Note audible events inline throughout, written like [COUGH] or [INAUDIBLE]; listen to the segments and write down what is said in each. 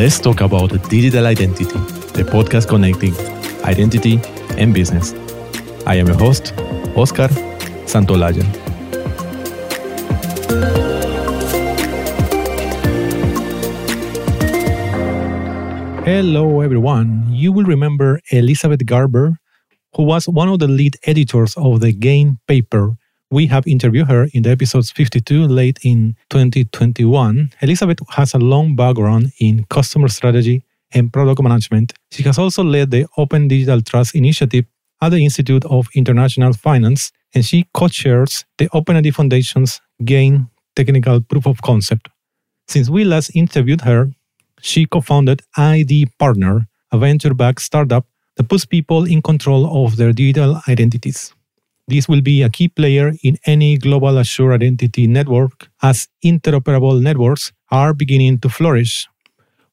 Let's talk about digital identity, the podcast connecting identity and business. I am your host, Oscar Santolaya. Hello, everyone. You will remember Elizabeth Garber, who was one of the lead editors of the GAIN paper. We have interviewed her in the episodes 52 late in 2021. Elizabeth has a long background in customer strategy and product management. She has also led the Open Digital Trust Initiative at the Institute of International Finance, and she co chairs the OpenID Foundation's GAIN Technical Proof of Concept. Since we last interviewed her, she co founded ID Partner, a venture backed startup that puts people in control of their digital identities. This will be a key player in any global assured identity network as interoperable networks are beginning to flourish.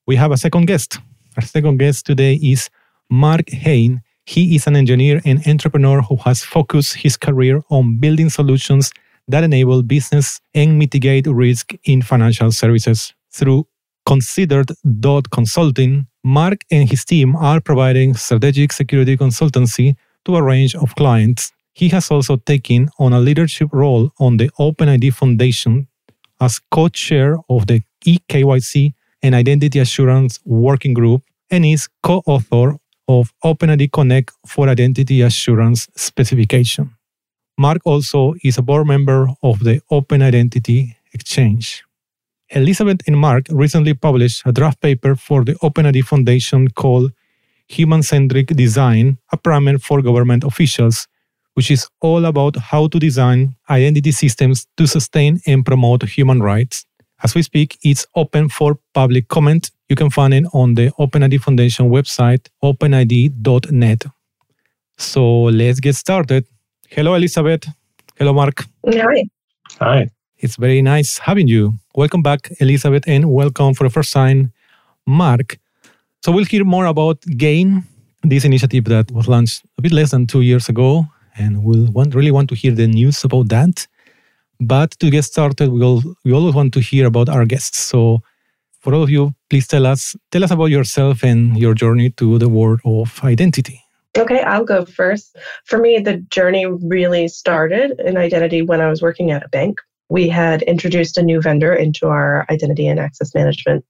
We have a second guest. Our second guest today is Mark Haine. He is an engineer and entrepreneur who has focused his career on building solutions that enable business and mitigate risk in financial services through considered Dot Consulting, Mark and his team are providing strategic security consultancy to a range of clients. He has also taken on a leadership role on the OpenID Foundation as co chair of the eKYC and Identity Assurance Working Group and is co author of OpenID Connect for Identity Assurance Specification. Mark also is a board member of the Open Identity Exchange. Elizabeth and Mark recently published a draft paper for the OpenID Foundation called Human Centric Design, a primer for government officials, which is all about how to design identity systems to sustain and promote human rights. As we speak, it's open for public comment. You can find it on the OpenID Foundation website, openid.net. So let's get started. Hello, Elizabeth. Hello, Mark. Hi. Hi. It's very nice having you. Welcome back, Elizabeth, and welcome for the first time, Mark. So we'll hear more about GAIN, this initiative that was launched a bit less than two years ago, and we'll want, really want to hear the news about that. But to get started, we'll, we always want to hear about our guests. So for all of you, please tell us tell us about yourself and your journey to the world of identity. Okay, I'll go first. For me, the journey really started in identity when I was working at a bank we had introduced a new vendor into our identity and access management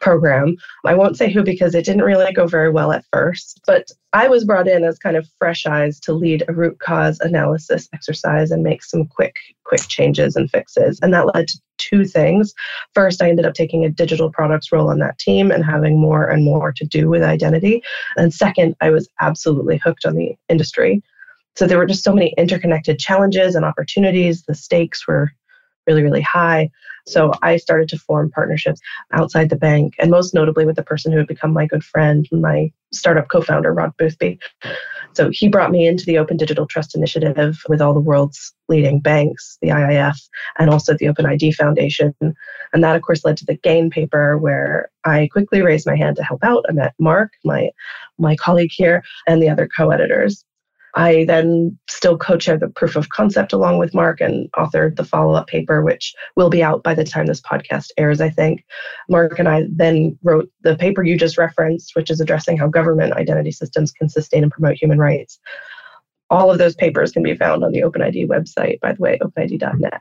program. I won't say who because it didn't really go very well at first, but I was brought in as kind of fresh eyes to lead a root cause analysis exercise and make some quick quick changes and fixes. And that led to two things. First, I ended up taking a digital products role on that team and having more and more to do with identity. And second, I was absolutely hooked on the industry. So there were just so many interconnected challenges and opportunities. The stakes were really, really high. So I started to form partnerships outside the bank, and most notably with the person who had become my good friend, my startup co founder, Rod Boothby. So he brought me into the Open Digital Trust Initiative with all the world's leading banks, the IIF, and also the Open ID Foundation. And that, of course, led to the GAIN paper, where I quickly raised my hand to help out. I met Mark, my, my colleague here, and the other co editors. I then still co chaired the proof of concept along with Mark and authored the follow up paper, which will be out by the time this podcast airs, I think. Mark and I then wrote the paper you just referenced, which is addressing how government identity systems can sustain and promote human rights. All of those papers can be found on the OpenID website, by the way, openid.net.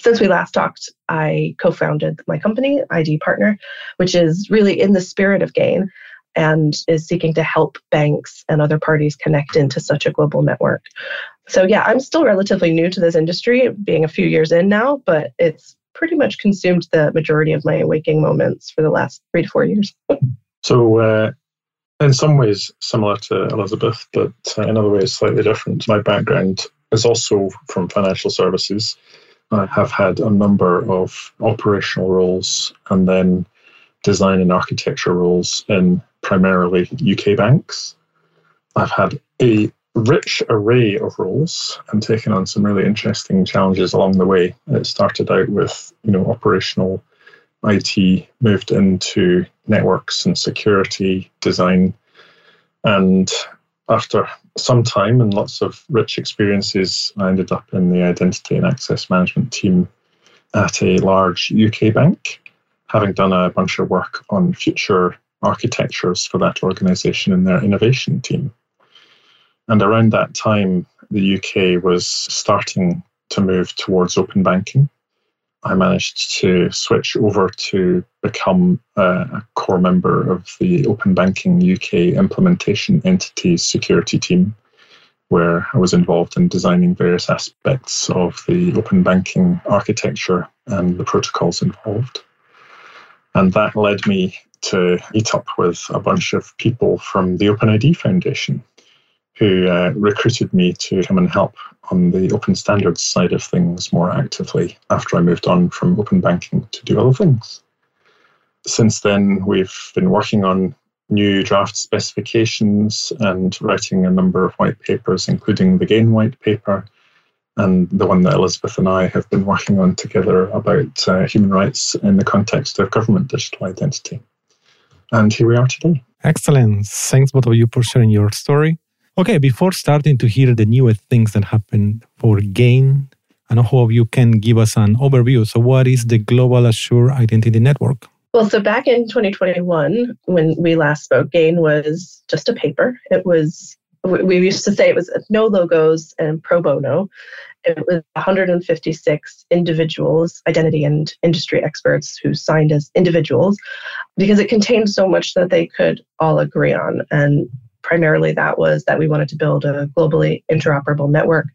Since we last talked, I co founded my company, ID Partner, which is really in the spirit of GAIN and is seeking to help banks and other parties connect into such a global network. So, yeah, I'm still relatively new to this industry, being a few years in now, but it's pretty much consumed the majority of my waking moments for the last three to four years. [LAUGHS] so, uh, in some ways similar to Elizabeth, but uh, in other ways slightly different. My background is also from financial services. I have had a number of operational roles and then design and architecture roles in primarily UK banks. I've had a rich array of roles and taken on some really interesting challenges along the way. It started out with, you know, operational IT, moved into networks and security design. And after some time and lots of rich experiences, I ended up in the identity and access management team at a large UK bank. having done a bunch of work on future architectures for that organization in their innovation team. And around that time, the UK was starting to move towards open banking. I managed to switch over to become a core member of the Open Banking UK implementation entities security team, where I was involved in designing various aspects of the open banking architecture and the protocols involved. And that led me to meet up with a bunch of people from the OpenID Foundation who uh, recruited me to come and help on the open standards side of things more actively after I moved on from open banking to do other things. Since then, we've been working on new draft specifications and writing a number of white papers, including the GAIN white paper and the one that Elizabeth and I have been working on together about uh, human rights in the context of government digital identity. And here we are today. Excellent. Thanks both of you for sharing your story. Okay, before starting to hear the newest things that happen for GAIN, I know how of you can give us an overview. So, what is the Global Assured Identity Network? Well, so back in 2021, when we last spoke, GAIN was just a paper. It was, we used to say it was no logos and pro bono. It was 156 individuals, identity and industry experts who signed as individuals because it contained so much that they could all agree on. And primarily that was that we wanted to build a globally interoperable network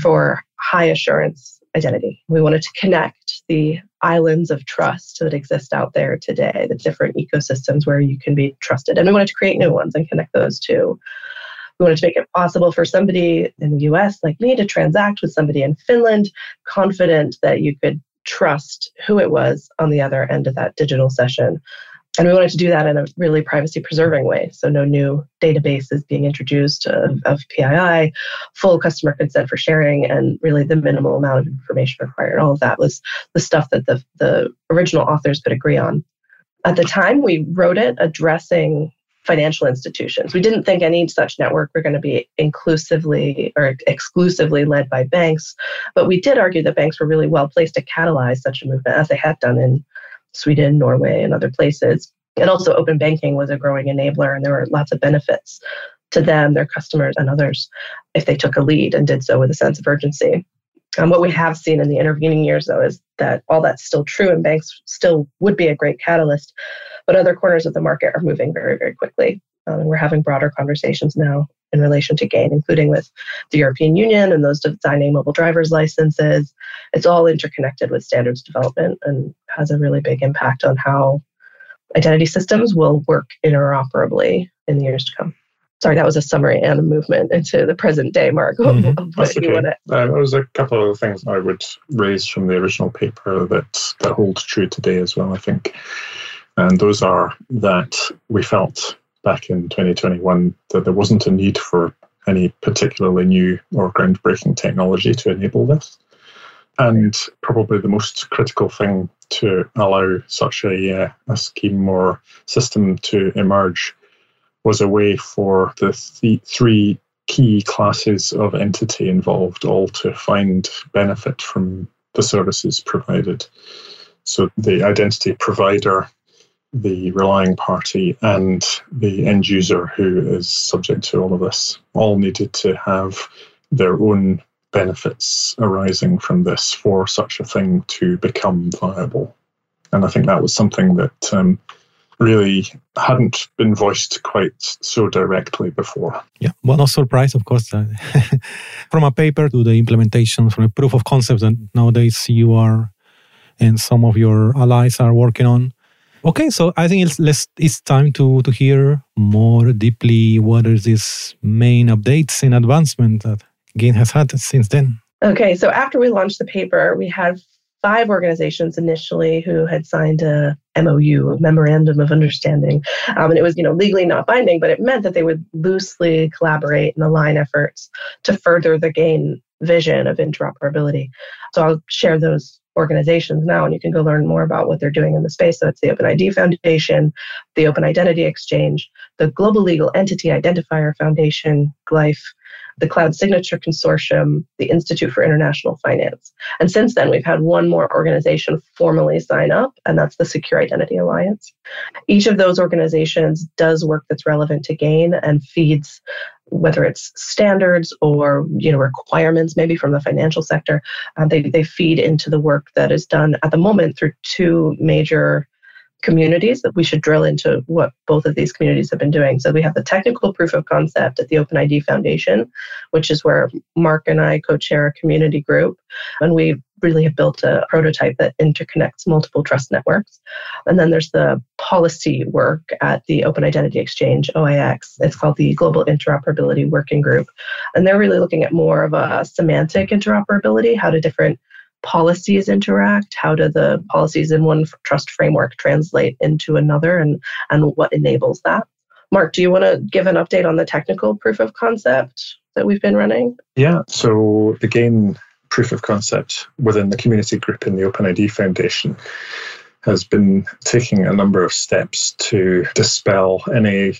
for high assurance identity. We wanted to connect the islands of trust that exist out there today, the different ecosystems where you can be trusted. And we wanted to create new ones and connect those too. We wanted to make it possible for somebody in the US like me to transact with somebody in Finland, confident that you could trust who it was on the other end of that digital session and we wanted to do that in a really privacy preserving way. So, no new databases being introduced of, mm. of, PII, full customer consent for sharing, and really the minimal amount of information required. All of that was the stuff that the, the original authors could agree on. At the time, we wrote it addressing financial institutions. We didn't think any such network were going to be inclusively or exclusively led by banks, but we did argue that banks were really well placed to catalyze such a movement as they had done in Sweden, Norway, and other places. And also, open banking was a growing enabler, and there were lots of benefits to them, their customers, and others if they took a lead and did so with a sense of urgency. Um, what we have seen in the intervening years, though, is that all that's still true, and banks still would be a great catalyst, but other corners of the market are moving very, very quickly. Um, and we're having broader conversations now in relation to GAIN, including with the European Union and those designing mobile driver's licenses. It's all interconnected with standards development and has a really big impact on how identity systems will work interoperably in the years to come. Sorry, that was a summary and a movement into the present day, Mark. Mm-hmm. That's okay. Uh, there was a couple of things I would raise from the original paper that, that hold true today as well, I think. And those are that we felt back in 2021 that there wasn't a need for any particularly new or groundbreaking technology to enable this. And probably the most critical thing to allow such a, uh, a scheme or system to emerge was a way for the th- three key classes of entity involved all to find benefit from the services provided. So the identity provider the relying party and the end user who is subject to all of this all needed to have their own benefits arising from this for such a thing to become viable. And I think that was something that um, really hadn't been voiced quite so directly before. Yeah, well, no surprise, of course. Uh, [LAUGHS] from a paper to the implementation, from a proof of concept that nowadays you are and some of your allies are working on. Okay, so I think it's less, it's time to to hear more deeply what are these main updates and advancement that GAIN has had since then. Okay, so after we launched the paper, we had five organizations initially who had signed a MOU, a memorandum of understanding, um, and it was you know legally not binding, but it meant that they would loosely collaborate and align efforts to further the GAIN vision of interoperability. So I'll share those organizations now, and you can go learn more about what they're doing in the space. So it's the Open ID Foundation, the Open Identity Exchange, the Global Legal Entity Identifier Foundation, GLEIF, the Cloud Signature Consortium, the Institute for International Finance. And since then, we've had one more organization formally sign up, and that's the Secure Identity Alliance. Each of those organizations does work that's relevant to GAIN and feeds whether it's standards or you know requirements maybe from the financial sector uh, they, they feed into the work that is done at the moment through two major communities that we should drill into what both of these communities have been doing. So we have the technical proof of concept at the OpenID Foundation, which is where Mark and I co-chair a community group, and we really have built a prototype that interconnects multiple trust networks. And then there's the policy work at the Open Identity Exchange, OIX. It's called the Global Interoperability Working Group. And they're really looking at more of a semantic interoperability, how do different policies interact? How do the policies in one trust framework translate into another and, and what enables that? Mark, do you want to give an update on the technical proof of concept that we've been running? Yeah, so again, proof of concept within the community group in the OpenID Foundation has been taking a number of steps to dispel any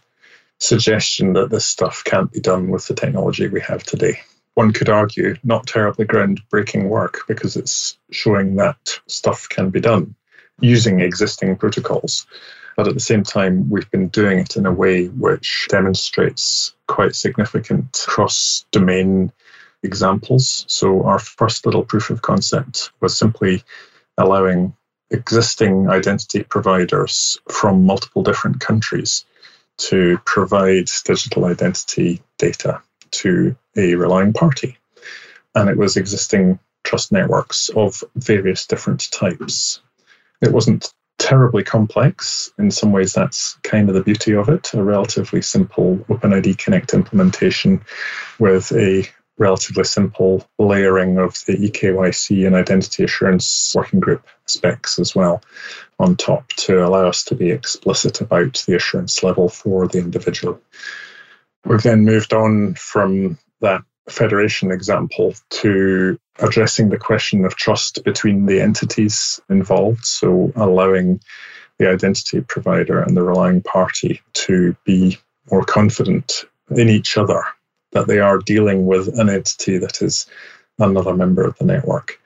suggestion that this stuff can't be done with the technology we have today one could argue, not terribly groundbreaking work because it's showing that stuff can be done using existing protocols. But at the same time, we've been doing it in a way which demonstrates quite significant cross domain examples. So, our first little proof of concept was simply allowing existing identity providers from multiple different countries to provide digital identity data to a relying party. And it was existing trust networks of various different types. It wasn't terribly complex. In some ways, that's kind of the beauty of it a relatively simple OpenID Connect implementation with a relatively simple layering of the eKYC and identity assurance working group specs as well on top to allow us to be explicit about the assurance level for the individual. We've then moved on from that federation example to addressing the question of trust between the entities involved. So, allowing the identity provider and the relying party to be more confident in each other that they are dealing with an entity that is another member of the network.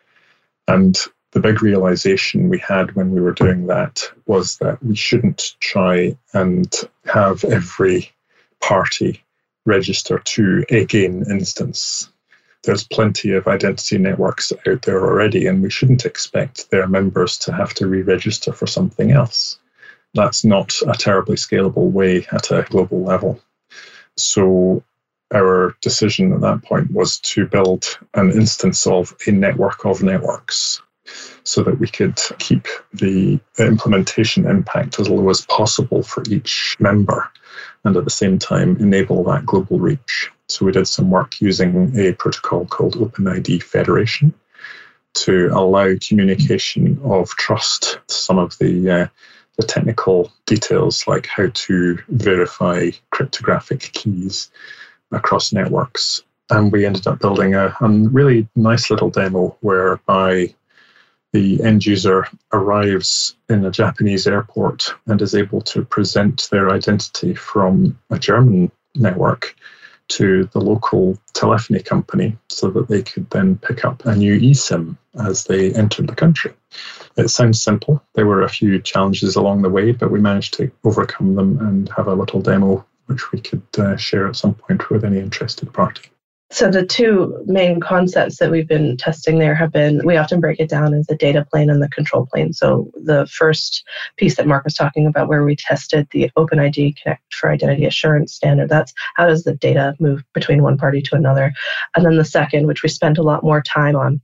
And the big realization we had when we were doing that was that we shouldn't try and have every party register to a GAIN instance. There's plenty of identity networks out there already, and we shouldn't expect their members to have to re register for something else. That's not a terribly scalable way at a global level. So, our decision at that point was to build an instance of a network of networks so that we could keep the implementation impact as low as possible for each member and at the same time enable that global reach. So we did some work using a protocol called OpenID Federation to allow communication of trust. Some of the uh, the technical details like how to verify cryptographic keys across networks. And we ended up building a, a really nice little demo whereby the end user arrives in a Japanese airport and is able to present their identity from a German network to the local telephony company so that they could then pick up a new eSIM as they entered the country. It sounds simple. There were a few challenges along the way, but we managed to overcome them and have a little demo which we could uh, share at some point with any interested party. So the two main concepts that we've been testing there have been we often break it down as the data plane and the control plane. So the first piece that Mark was talking about where we tested the OpenID Connect for Identity Assurance standard, that's how does the data move between one party to another. And then the second, which we spent a lot more time on,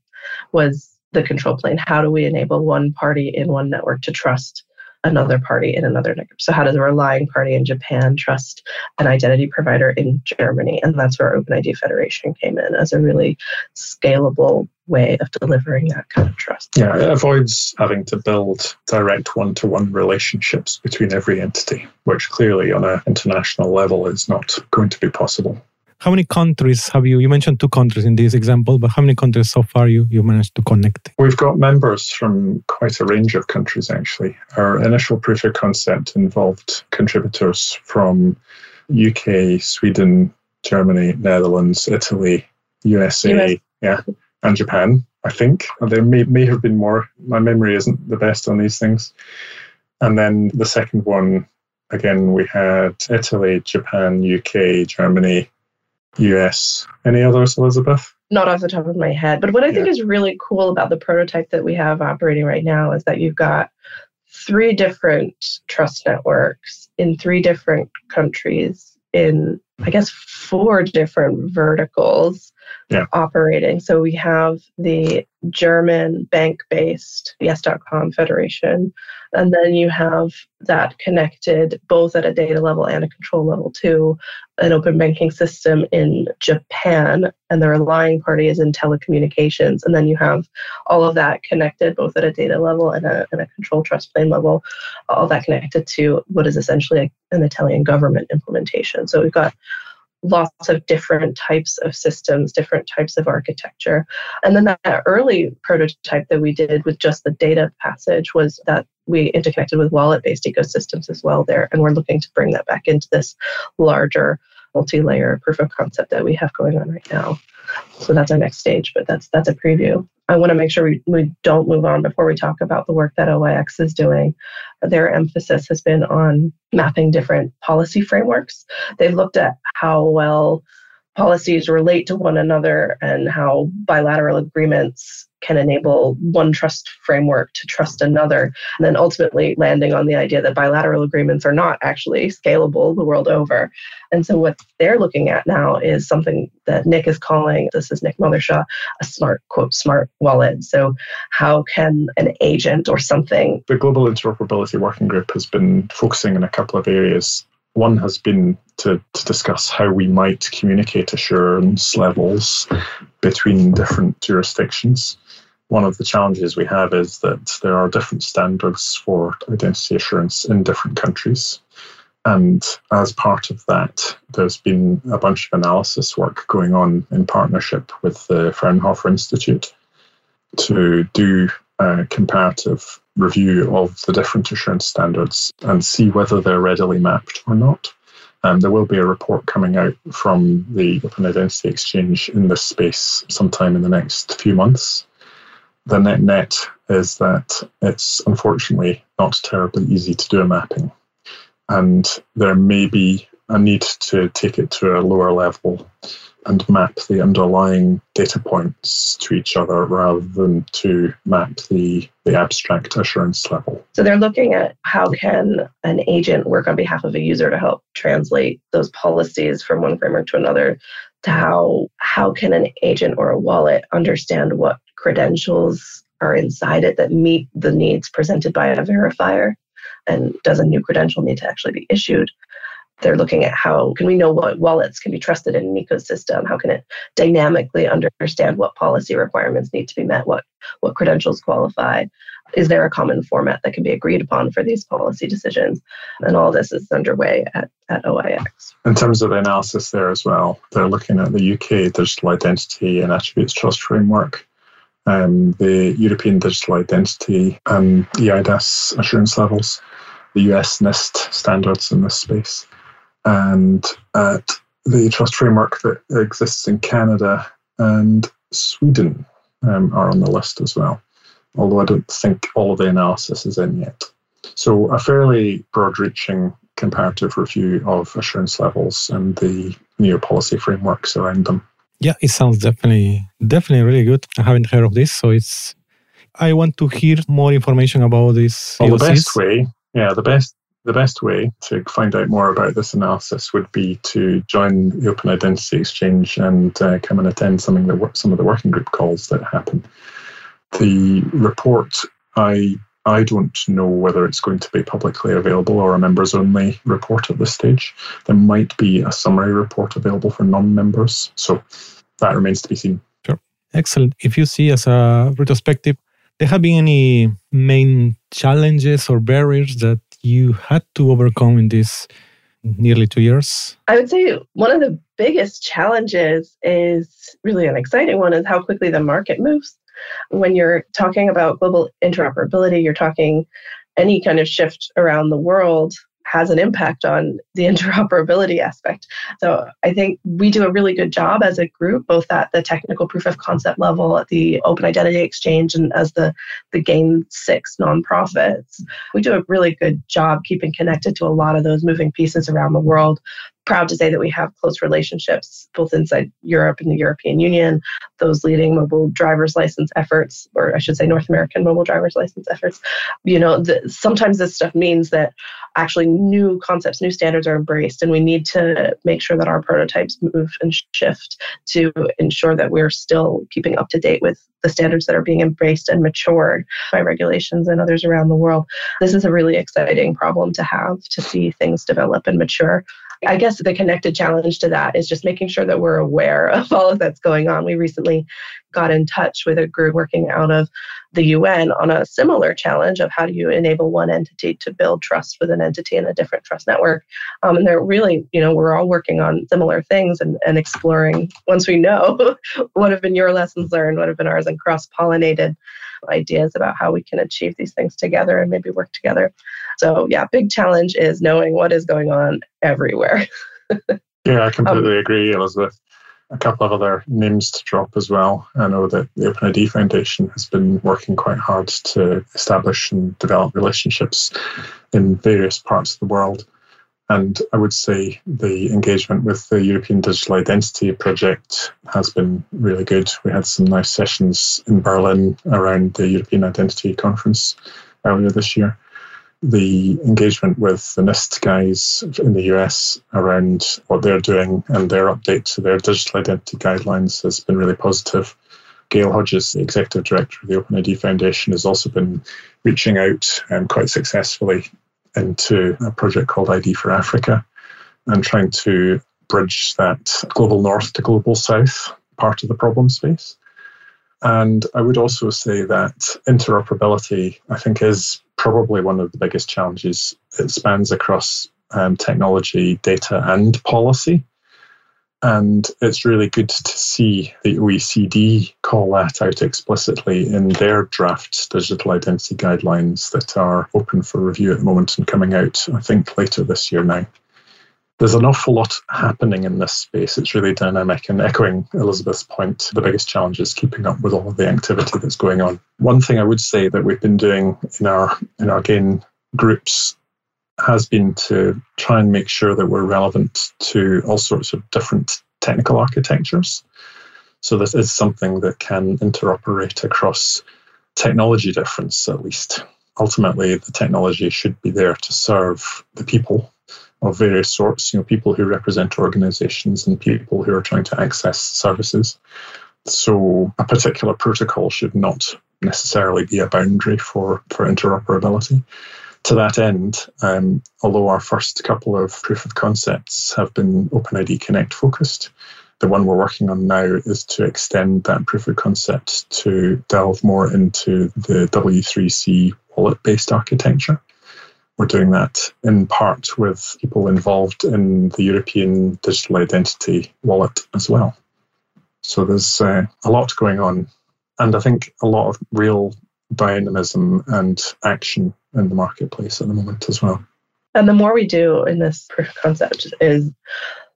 was the control plane. How do we enable one party in one network to trust another party in another. So how does a relying party in Japan trust an identity provider in Germany? And that's where OpenID Federation came in as a really scalable way of delivering that kind of trust. Yeah, it avoids having to build direct one-to-one relationships between every entity, which clearly on an international level is not going to be possible. How many countries have you? You mentioned two countries in this example, but how many countries so far you, you managed to connect? We've got members from quite a range of countries, actually. Our initial proof of concept involved contributors from UK, Sweden, Germany, Netherlands, Italy, USA, US. yeah, and Japan. I think there may may have been more. My memory isn't the best on these things. And then the second one, again, we had Italy, Japan, UK, Germany, US. Any others, Elizabeth? Not off the top of my head. But what I yeah. think is really cool about the prototype that we have operating right now is that you've got three different trust networks in three different countries in I guess four different verticals yeah. operating. So we have the German bank based yes.com federation. And then you have that connected both at a data level and a control level to an open banking system in Japan. And the relying party is in telecommunications. And then you have all of that connected both at a data level and a, and a control trust plane level, all that connected to what is essentially an Italian government implementation. So we've got lots of different types of systems, different types of architecture. And then that early prototype that we did with just the data passage was that we interconnected with wallet based ecosystems as well there. And we're looking to bring that back into this larger multi layer proof of concept that we have going on right now. So that's our next stage, but that's that's a preview. I want to make sure we, we don't move on before we talk about the work that OIX is doing. Their emphasis has been on mapping different policy frameworks. They've looked at how well policies relate to one another and how bilateral agreements can enable one trust framework to trust another, and then ultimately landing on the idea that bilateral agreements are not actually scalable the world over. And so, what they're looking at now is something that Nick is calling this is Nick Mothershaw a smart, quote, smart wallet. So, how can an agent or something? The Global Interoperability Working Group has been focusing in a couple of areas one has been to, to discuss how we might communicate assurance levels between different jurisdictions. One of the challenges we have is that there are different standards for identity assurance in different countries. And as part of that, there's been a bunch of analysis work going on in partnership with the Fraunhofer Institute to do a comparative review of the different assurance standards and see whether they're readily mapped or not. Um, there will be a report coming out from the Open Identity Exchange in this space sometime in the next few months. The net net is that it's unfortunately not terribly easy to do a mapping. And there may be a need to take it to a lower level and map the underlying data points to each other rather than to map the, the abstract assurance level. So they're looking at how can an agent work on behalf of a user to help translate those policies from one framework to another to how how can an agent or a wallet understand what credentials are inside it that meet the needs presented by a verifier and does a new credential need to actually be issued they're looking at how can we know what wallets can be trusted in an ecosystem? How can it dynamically understand what policy requirements need to be met? What what credentials qualify? Is there a common format that can be agreed upon for these policy decisions? And all this is underway at, at oix in terms of analysis there as well they're looking at the uk digital identity and attributes trust framework um, the European Digital Identity and EIDAS assurance levels, the US NIST standards in this space and at the trust framework that exists in Canada and Sweden um, are on the list as well, although I don't think all of the analysis is in yet. So, a fairly broad reaching comparative review of assurance levels and the new policy frameworks around them. Yeah, it sounds definitely definitely really good. I haven't heard of this, so it's I want to hear more information about this. Well, the best way, yeah, the best the best way to find out more about this analysis would be to join the Open Identity Exchange and uh, come and attend some of the some of the working group calls that happen. The report, I I don't know whether it's going to be publicly available or a members only report at this stage. There might be a summary report available for non-members, so that remains to be seen. Sure, excellent. If you see as a retrospective, there have been any main challenges or barriers that you had to overcome in these nearly two years? I would say one of the biggest challenges is really an exciting one is how quickly the market moves. When you're talking about global interoperability, you're talking any kind of shift around the world has an impact on the [LAUGHS] interoperability aspect. So I think we do a really good job as a group, both at the technical proof of concept level, at the Open Identity Exchange, and as the, the Gain 6 nonprofits. We do a really good job keeping connected to a lot of those moving pieces around the world proud to say that we have close relationships both inside Europe and the European Union, those leading mobile driver's license efforts, or I should say North American mobile driver's license efforts. You know, the, sometimes this stuff means that actually new concepts, new standards are embraced, and we need to make sure that our prototypes move and shift to ensure that we're still keeping up to date with the standards that are being embraced and matured by regulations and others around the world. This is a really exciting problem to have to see things develop and mature. I guess the connected challenge to that is just making sure that we're aware [LAUGHS] of all of that's going on. We recently got in touch with a group working out of the UN on a similar challenge of how do you enable one entity to build trust with an entity in a different trust network. Um, and they're really, you know, we're all working on similar things and, and exploring once we know [LAUGHS] what have been your lessons learned, what have been ours, and cross pollinated ideas about how we can achieve these things together and maybe work together. So, yeah, big challenge is knowing what is going on everywhere. [LAUGHS] yeah, I completely um, agree, Elizabeth a couple of other names to drop as well. I know that the OpenID Foundation has been working quite hard to establish and develop relationships in various parts of the world. And I would say the engagement with the European Digital Identity Project has been really good. We had some nice sessions in Berlin around the European Identity Conference earlier this year the engagement with the NIST guys in the US around what they're doing and their update to their digital identity guidelines has been really positive. Gail Hodges, the executive director of the OpenID Foundation, has also been reaching out um, quite successfully into a project called ID for Africa and trying to bridge that global north to global south part of the problem space. And I would also say that interoperability, I think, is probably one of the biggest challenges. It spans across um, technology, data, and policy. And it's really good to see the OECD call that out explicitly in their draft digital identity guidelines that are open for review at the moment and coming out, I think, later this year now there's an awful lot happening in this space. It's really dynamic. And echoing Elizabeth's point, the biggest challenge is keeping up with all of the activity that's going on. One thing I would say that we've been doing in our in our gain groups has been to try and make sure that we're relevant to all sorts of different technical architectures. So this is something that can interoperate across technology difference at least. Ultimately, the technology should be there to serve the people of various sorts, you know, people who represent organizations and people who are trying to access services. So a particular protocol should not necessarily be a boundary for, for interoperability. To that end, um, although our first couple of proof of concepts have been OpenID Connect focused, the one we're working on now is to extend that proof of concept to delve more into the W3C wallet based architecture. We're doing that in part with people involved in the European Digital Identity Wallet as well. So there's uh, a lot going on, and I think a lot of real dynamism and action in the marketplace at the moment as well. And the more we do in this proof of concept is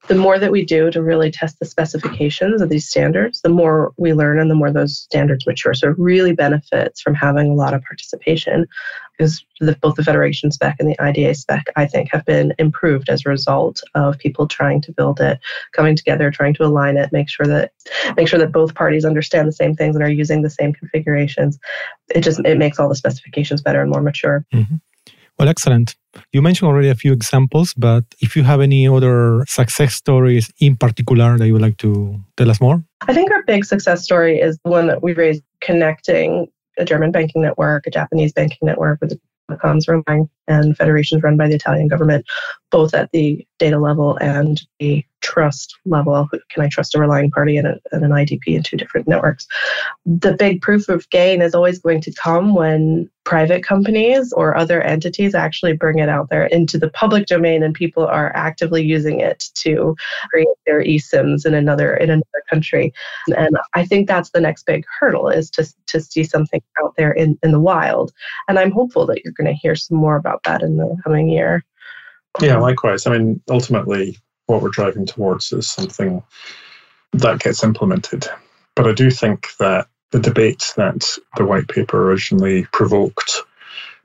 the more that we do to really test the specifications of these standards, the more we learn and the more those standards mature. So it really benefits from having a lot of participation because the, both the Federation spec and the IDA spec, I think, have been improved as a result of people trying to build it, coming together, trying to align it, make sure that make sure that both parties understand the same things and are using the same configurations. It just it makes all the specifications better and more mature. Mm-hmm. Well, excellent. You mentioned already a few examples, but if you have any other success stories in particular that you would like to tell us more? I think our big success story is the one that we raised connecting a German banking network, a Japanese banking network with the telecoms relying and federations run by the Italian government, both at the data level and the trust level. Can I trust a relying party and, a, and, an IDP in two different networks? The big proof of gain is always going to come when private companies or other entities actually bring it out there into the public domain and people are actively using it to create their eSIMs in another in another country. And I think that's the next big hurdle is to, to see something out there in, in the wild. And I'm hopeful that you're going to hear some more about that in the coming year. Yeah, likewise. I mean, ultimately, what we're driving towards is something that gets implemented. But I do think that the debate that the white paper originally provoked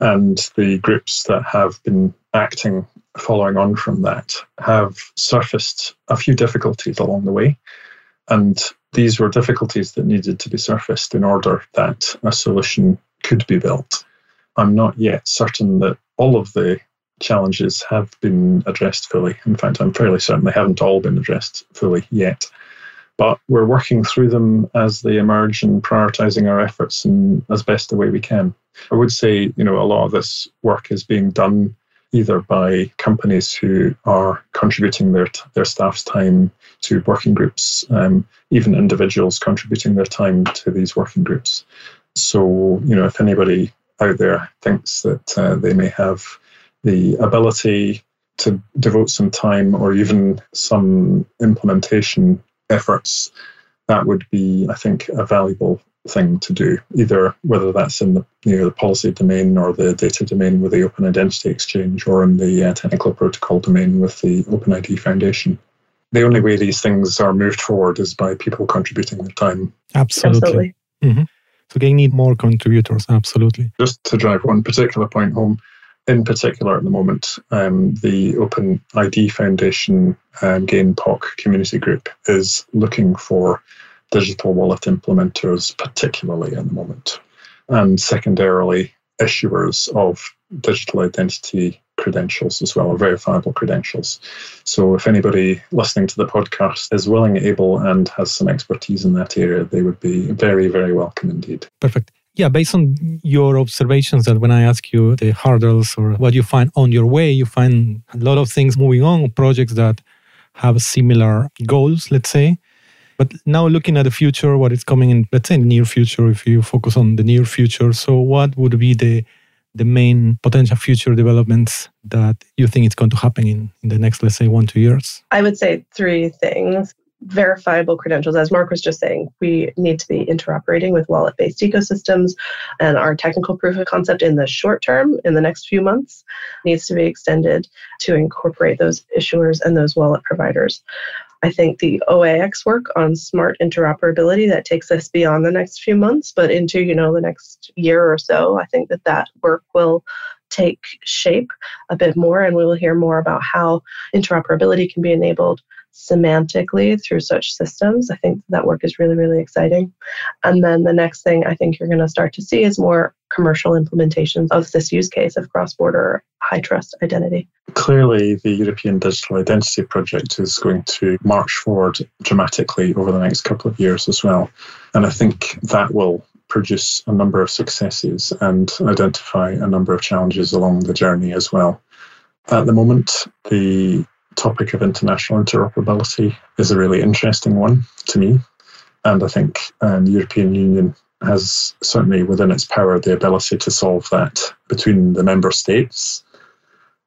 and the groups that have been acting following on from that have surfaced a few difficulties along the way. And these were difficulties that needed to be surfaced in order that a solution could be built. I'm not yet certain that all of the challenges have been addressed fully. In fact, I'm fairly certain they haven't all been addressed fully yet. But we're working through them as they emerge and prioritizing our efforts in as best the way we can. I would say, you know, a lot of this work is being done either by companies who are contributing their their staff's time to working groups, um, even individuals contributing their time to these working groups. So, you know, if anybody out there thinks that uh, they may have the ability to devote some time or even some implementation efforts, that would be, I think, a valuable thing to do, either whether that's in the you know the policy domain or the data domain with the Open Identity Exchange, or in the uh, technical protocol domain with the OpenID Foundation. The only way these things are moved forward is by people contributing their time. Absolutely. Absolutely. Mm-hmm. So they need more contributors. Absolutely. Just to drive one particular point home, in particular at the moment, um, the Open ID Foundation um, GAIN POC community group is looking for digital wallet implementers, particularly at the moment, and secondarily, issuers of digital identity credentials as well, or verifiable credentials. So, if anybody listening to the podcast is willing, able, and has some expertise in that area, they would be very, very welcome indeed. Perfect. Yeah, based on your observations, that when I ask you the hurdles or what you find on your way, you find a lot of things moving on, projects that have similar goals, let's say. But now looking at the future, what is coming in, let's say in the near future, if you focus on the near future, so what would be the the main potential future developments that you think it's going to happen in, in the next, let's say, one, two years? I would say three things. Verifiable credentials, as Mark was just saying, we need to be interoperating with wallet based ecosystems, and our technical proof of concept in the short term, in the next few months, needs to be extended to incorporate those issuers and those wallet providers. I think the OIX work on smart interoperability that takes us beyond the next few months, but into you know the next year or so. I think that that work will take shape a bit more, and we will hear more about how interoperability can be enabled semantically through such systems. I think that work is really, really exciting. And then the next thing I think you're going to start to see is more commercial implementations of this use case of cross border high trust identity. Clearly, the European Digital Identity Project is going to march forward dramatically over the next couple of years as well. And I think that will produce a number of successes and identify a number of challenges along the journey as well. At the moment, the topic of international interoperability is a really interesting one to me. And I think um, the European Union has certainly within its power the ability to solve that between the member states.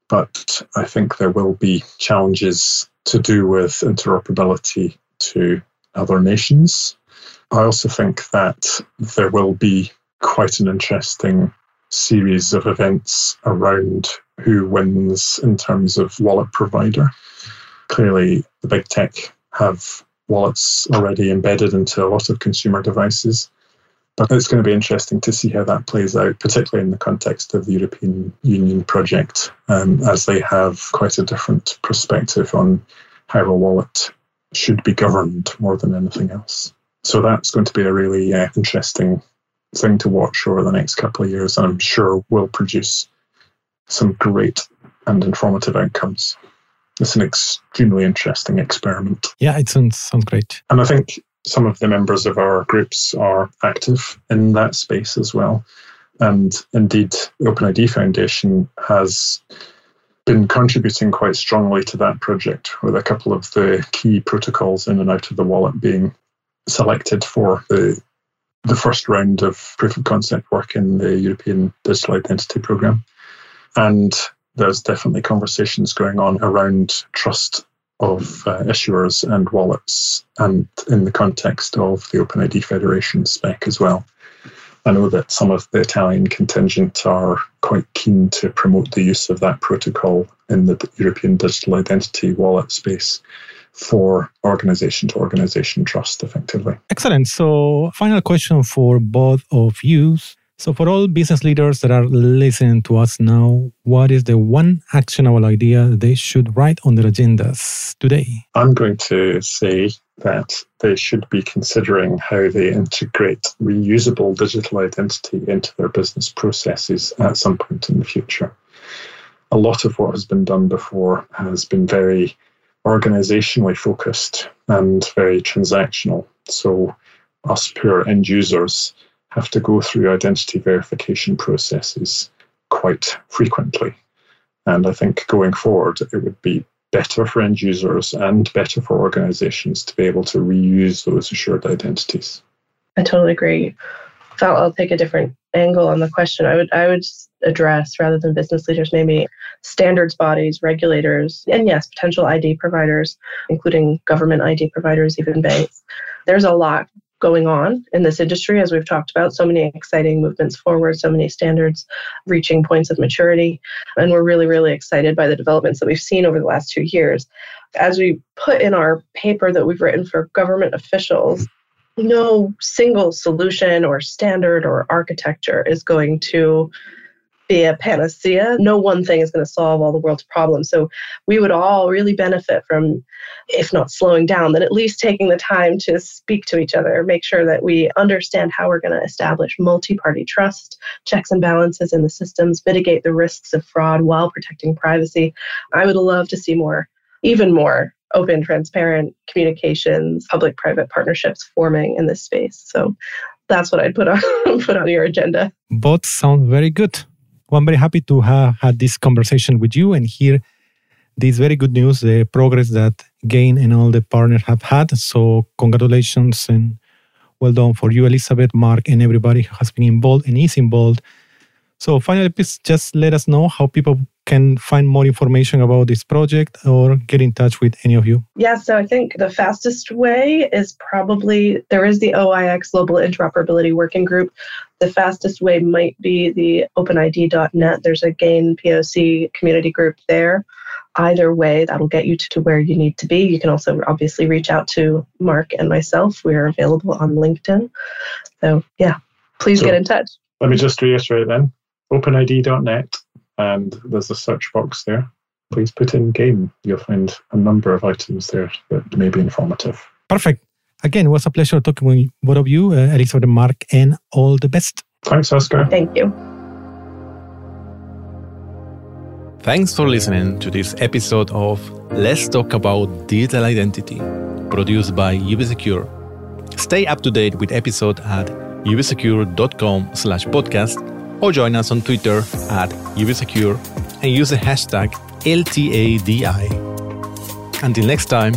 But I think there will be challenges to do with interoperability to other nations. I also think that there will be quite an interesting series of events around who wins in terms of wallet provider. Clearly, the big tech have wallets already embedded into a lot of consumer devices. But it's going to be interesting to see how that plays out, particularly in the context of the European Union project, um, as they have quite a different perspective on how a wallet should be governed more than anything else. So that's going to be a really uh, interesting thing to watch over the next couple of years, and I'm sure will produce some great and informative outcomes. It's an extremely interesting experiment. Yeah, it sounds sounds great. And I think some of the members of our groups are active in that space as well. And indeed, the OpenID Foundation has been contributing quite strongly to that project with a couple of the key protocols in and out of the wallet being selected for the the first round of proof of concept work in the European Digital Identity Programme. And there's definitely conversations going on around trust of uh, issuers and wallets, and in the context of the OpenID Federation spec as well. I know that some of the Italian contingent are quite keen to promote the use of that protocol in the European digital identity wallet space for organization to organization trust effectively. Excellent. So, final question for both of you. So, for all business leaders that are listening to us now, what is the one actionable idea they should write on their agendas today? I'm going to say that they should be considering how they integrate reusable digital identity into their business processes at some point in the future. A lot of what has been done before has been very organizationally focused and very transactional. So, us pure end users have to go through identity verification processes quite frequently. And I think going forward, it would be better for end users and better for organizations to be able to reuse those assured identities. I totally agree. I'll, I'll take a different angle on the question. I would I would address rather than business leaders, maybe standards bodies, regulators, and yes, potential ID providers, including government ID providers, even banks. There's a lot going on in this industry, as we've talked about. So many exciting movements forward, so many standards reaching points of maturity. And we're really, really excited by the developments that we've seen over the last two years. As we put in our paper that we've written for government officials, no single solution or standard or architecture is going to be a panacea. No one thing is going to solve all the world's problems. So we would all really benefit from, if not slowing down, then at least taking the time to speak to each other, make sure that we understand how we're going to establish multi party trust, checks and balances in the systems, mitigate the risks of fraud while protecting privacy. I would love to see more, even more open, transparent communications, public private partnerships forming in this space. So that's what I'd put on [LAUGHS] put on your agenda. Both sound very good. Well, I'm very happy to have had this conversation with you and hear this very good news, the progress that Gain and all the partners have had. So, congratulations and well done for you, Elizabeth, Mark, and everybody who has been involved and is involved. So, finally, please just let us know how people can find more information about this project or get in touch with any of you? Yeah, so I think the fastest way is probably there is the OIX Global Interoperability Working Group. The fastest way might be the openid.net. There's a GAIN POC community group there. Either way, that'll get you to where you need to be. You can also obviously reach out to Mark and myself. We are available on LinkedIn. So, yeah, please so, get in touch. Let me just reiterate then openid.net and there's a search box there. Please put in GAIN. You'll find a number of items there that may be informative. Perfect. Again, it was a pleasure talking with both of you, uh, Elizabeth and Mark, and all the best. Thanks, Oscar. Thank you. Thanks for listening to this episode of Let's Talk About Digital Identity, produced by UbiSecure. Stay up to date with episode at ubisecure.com slash podcast or join us on Twitter at UbiSecure and use the hashtag LTADI. Until next time,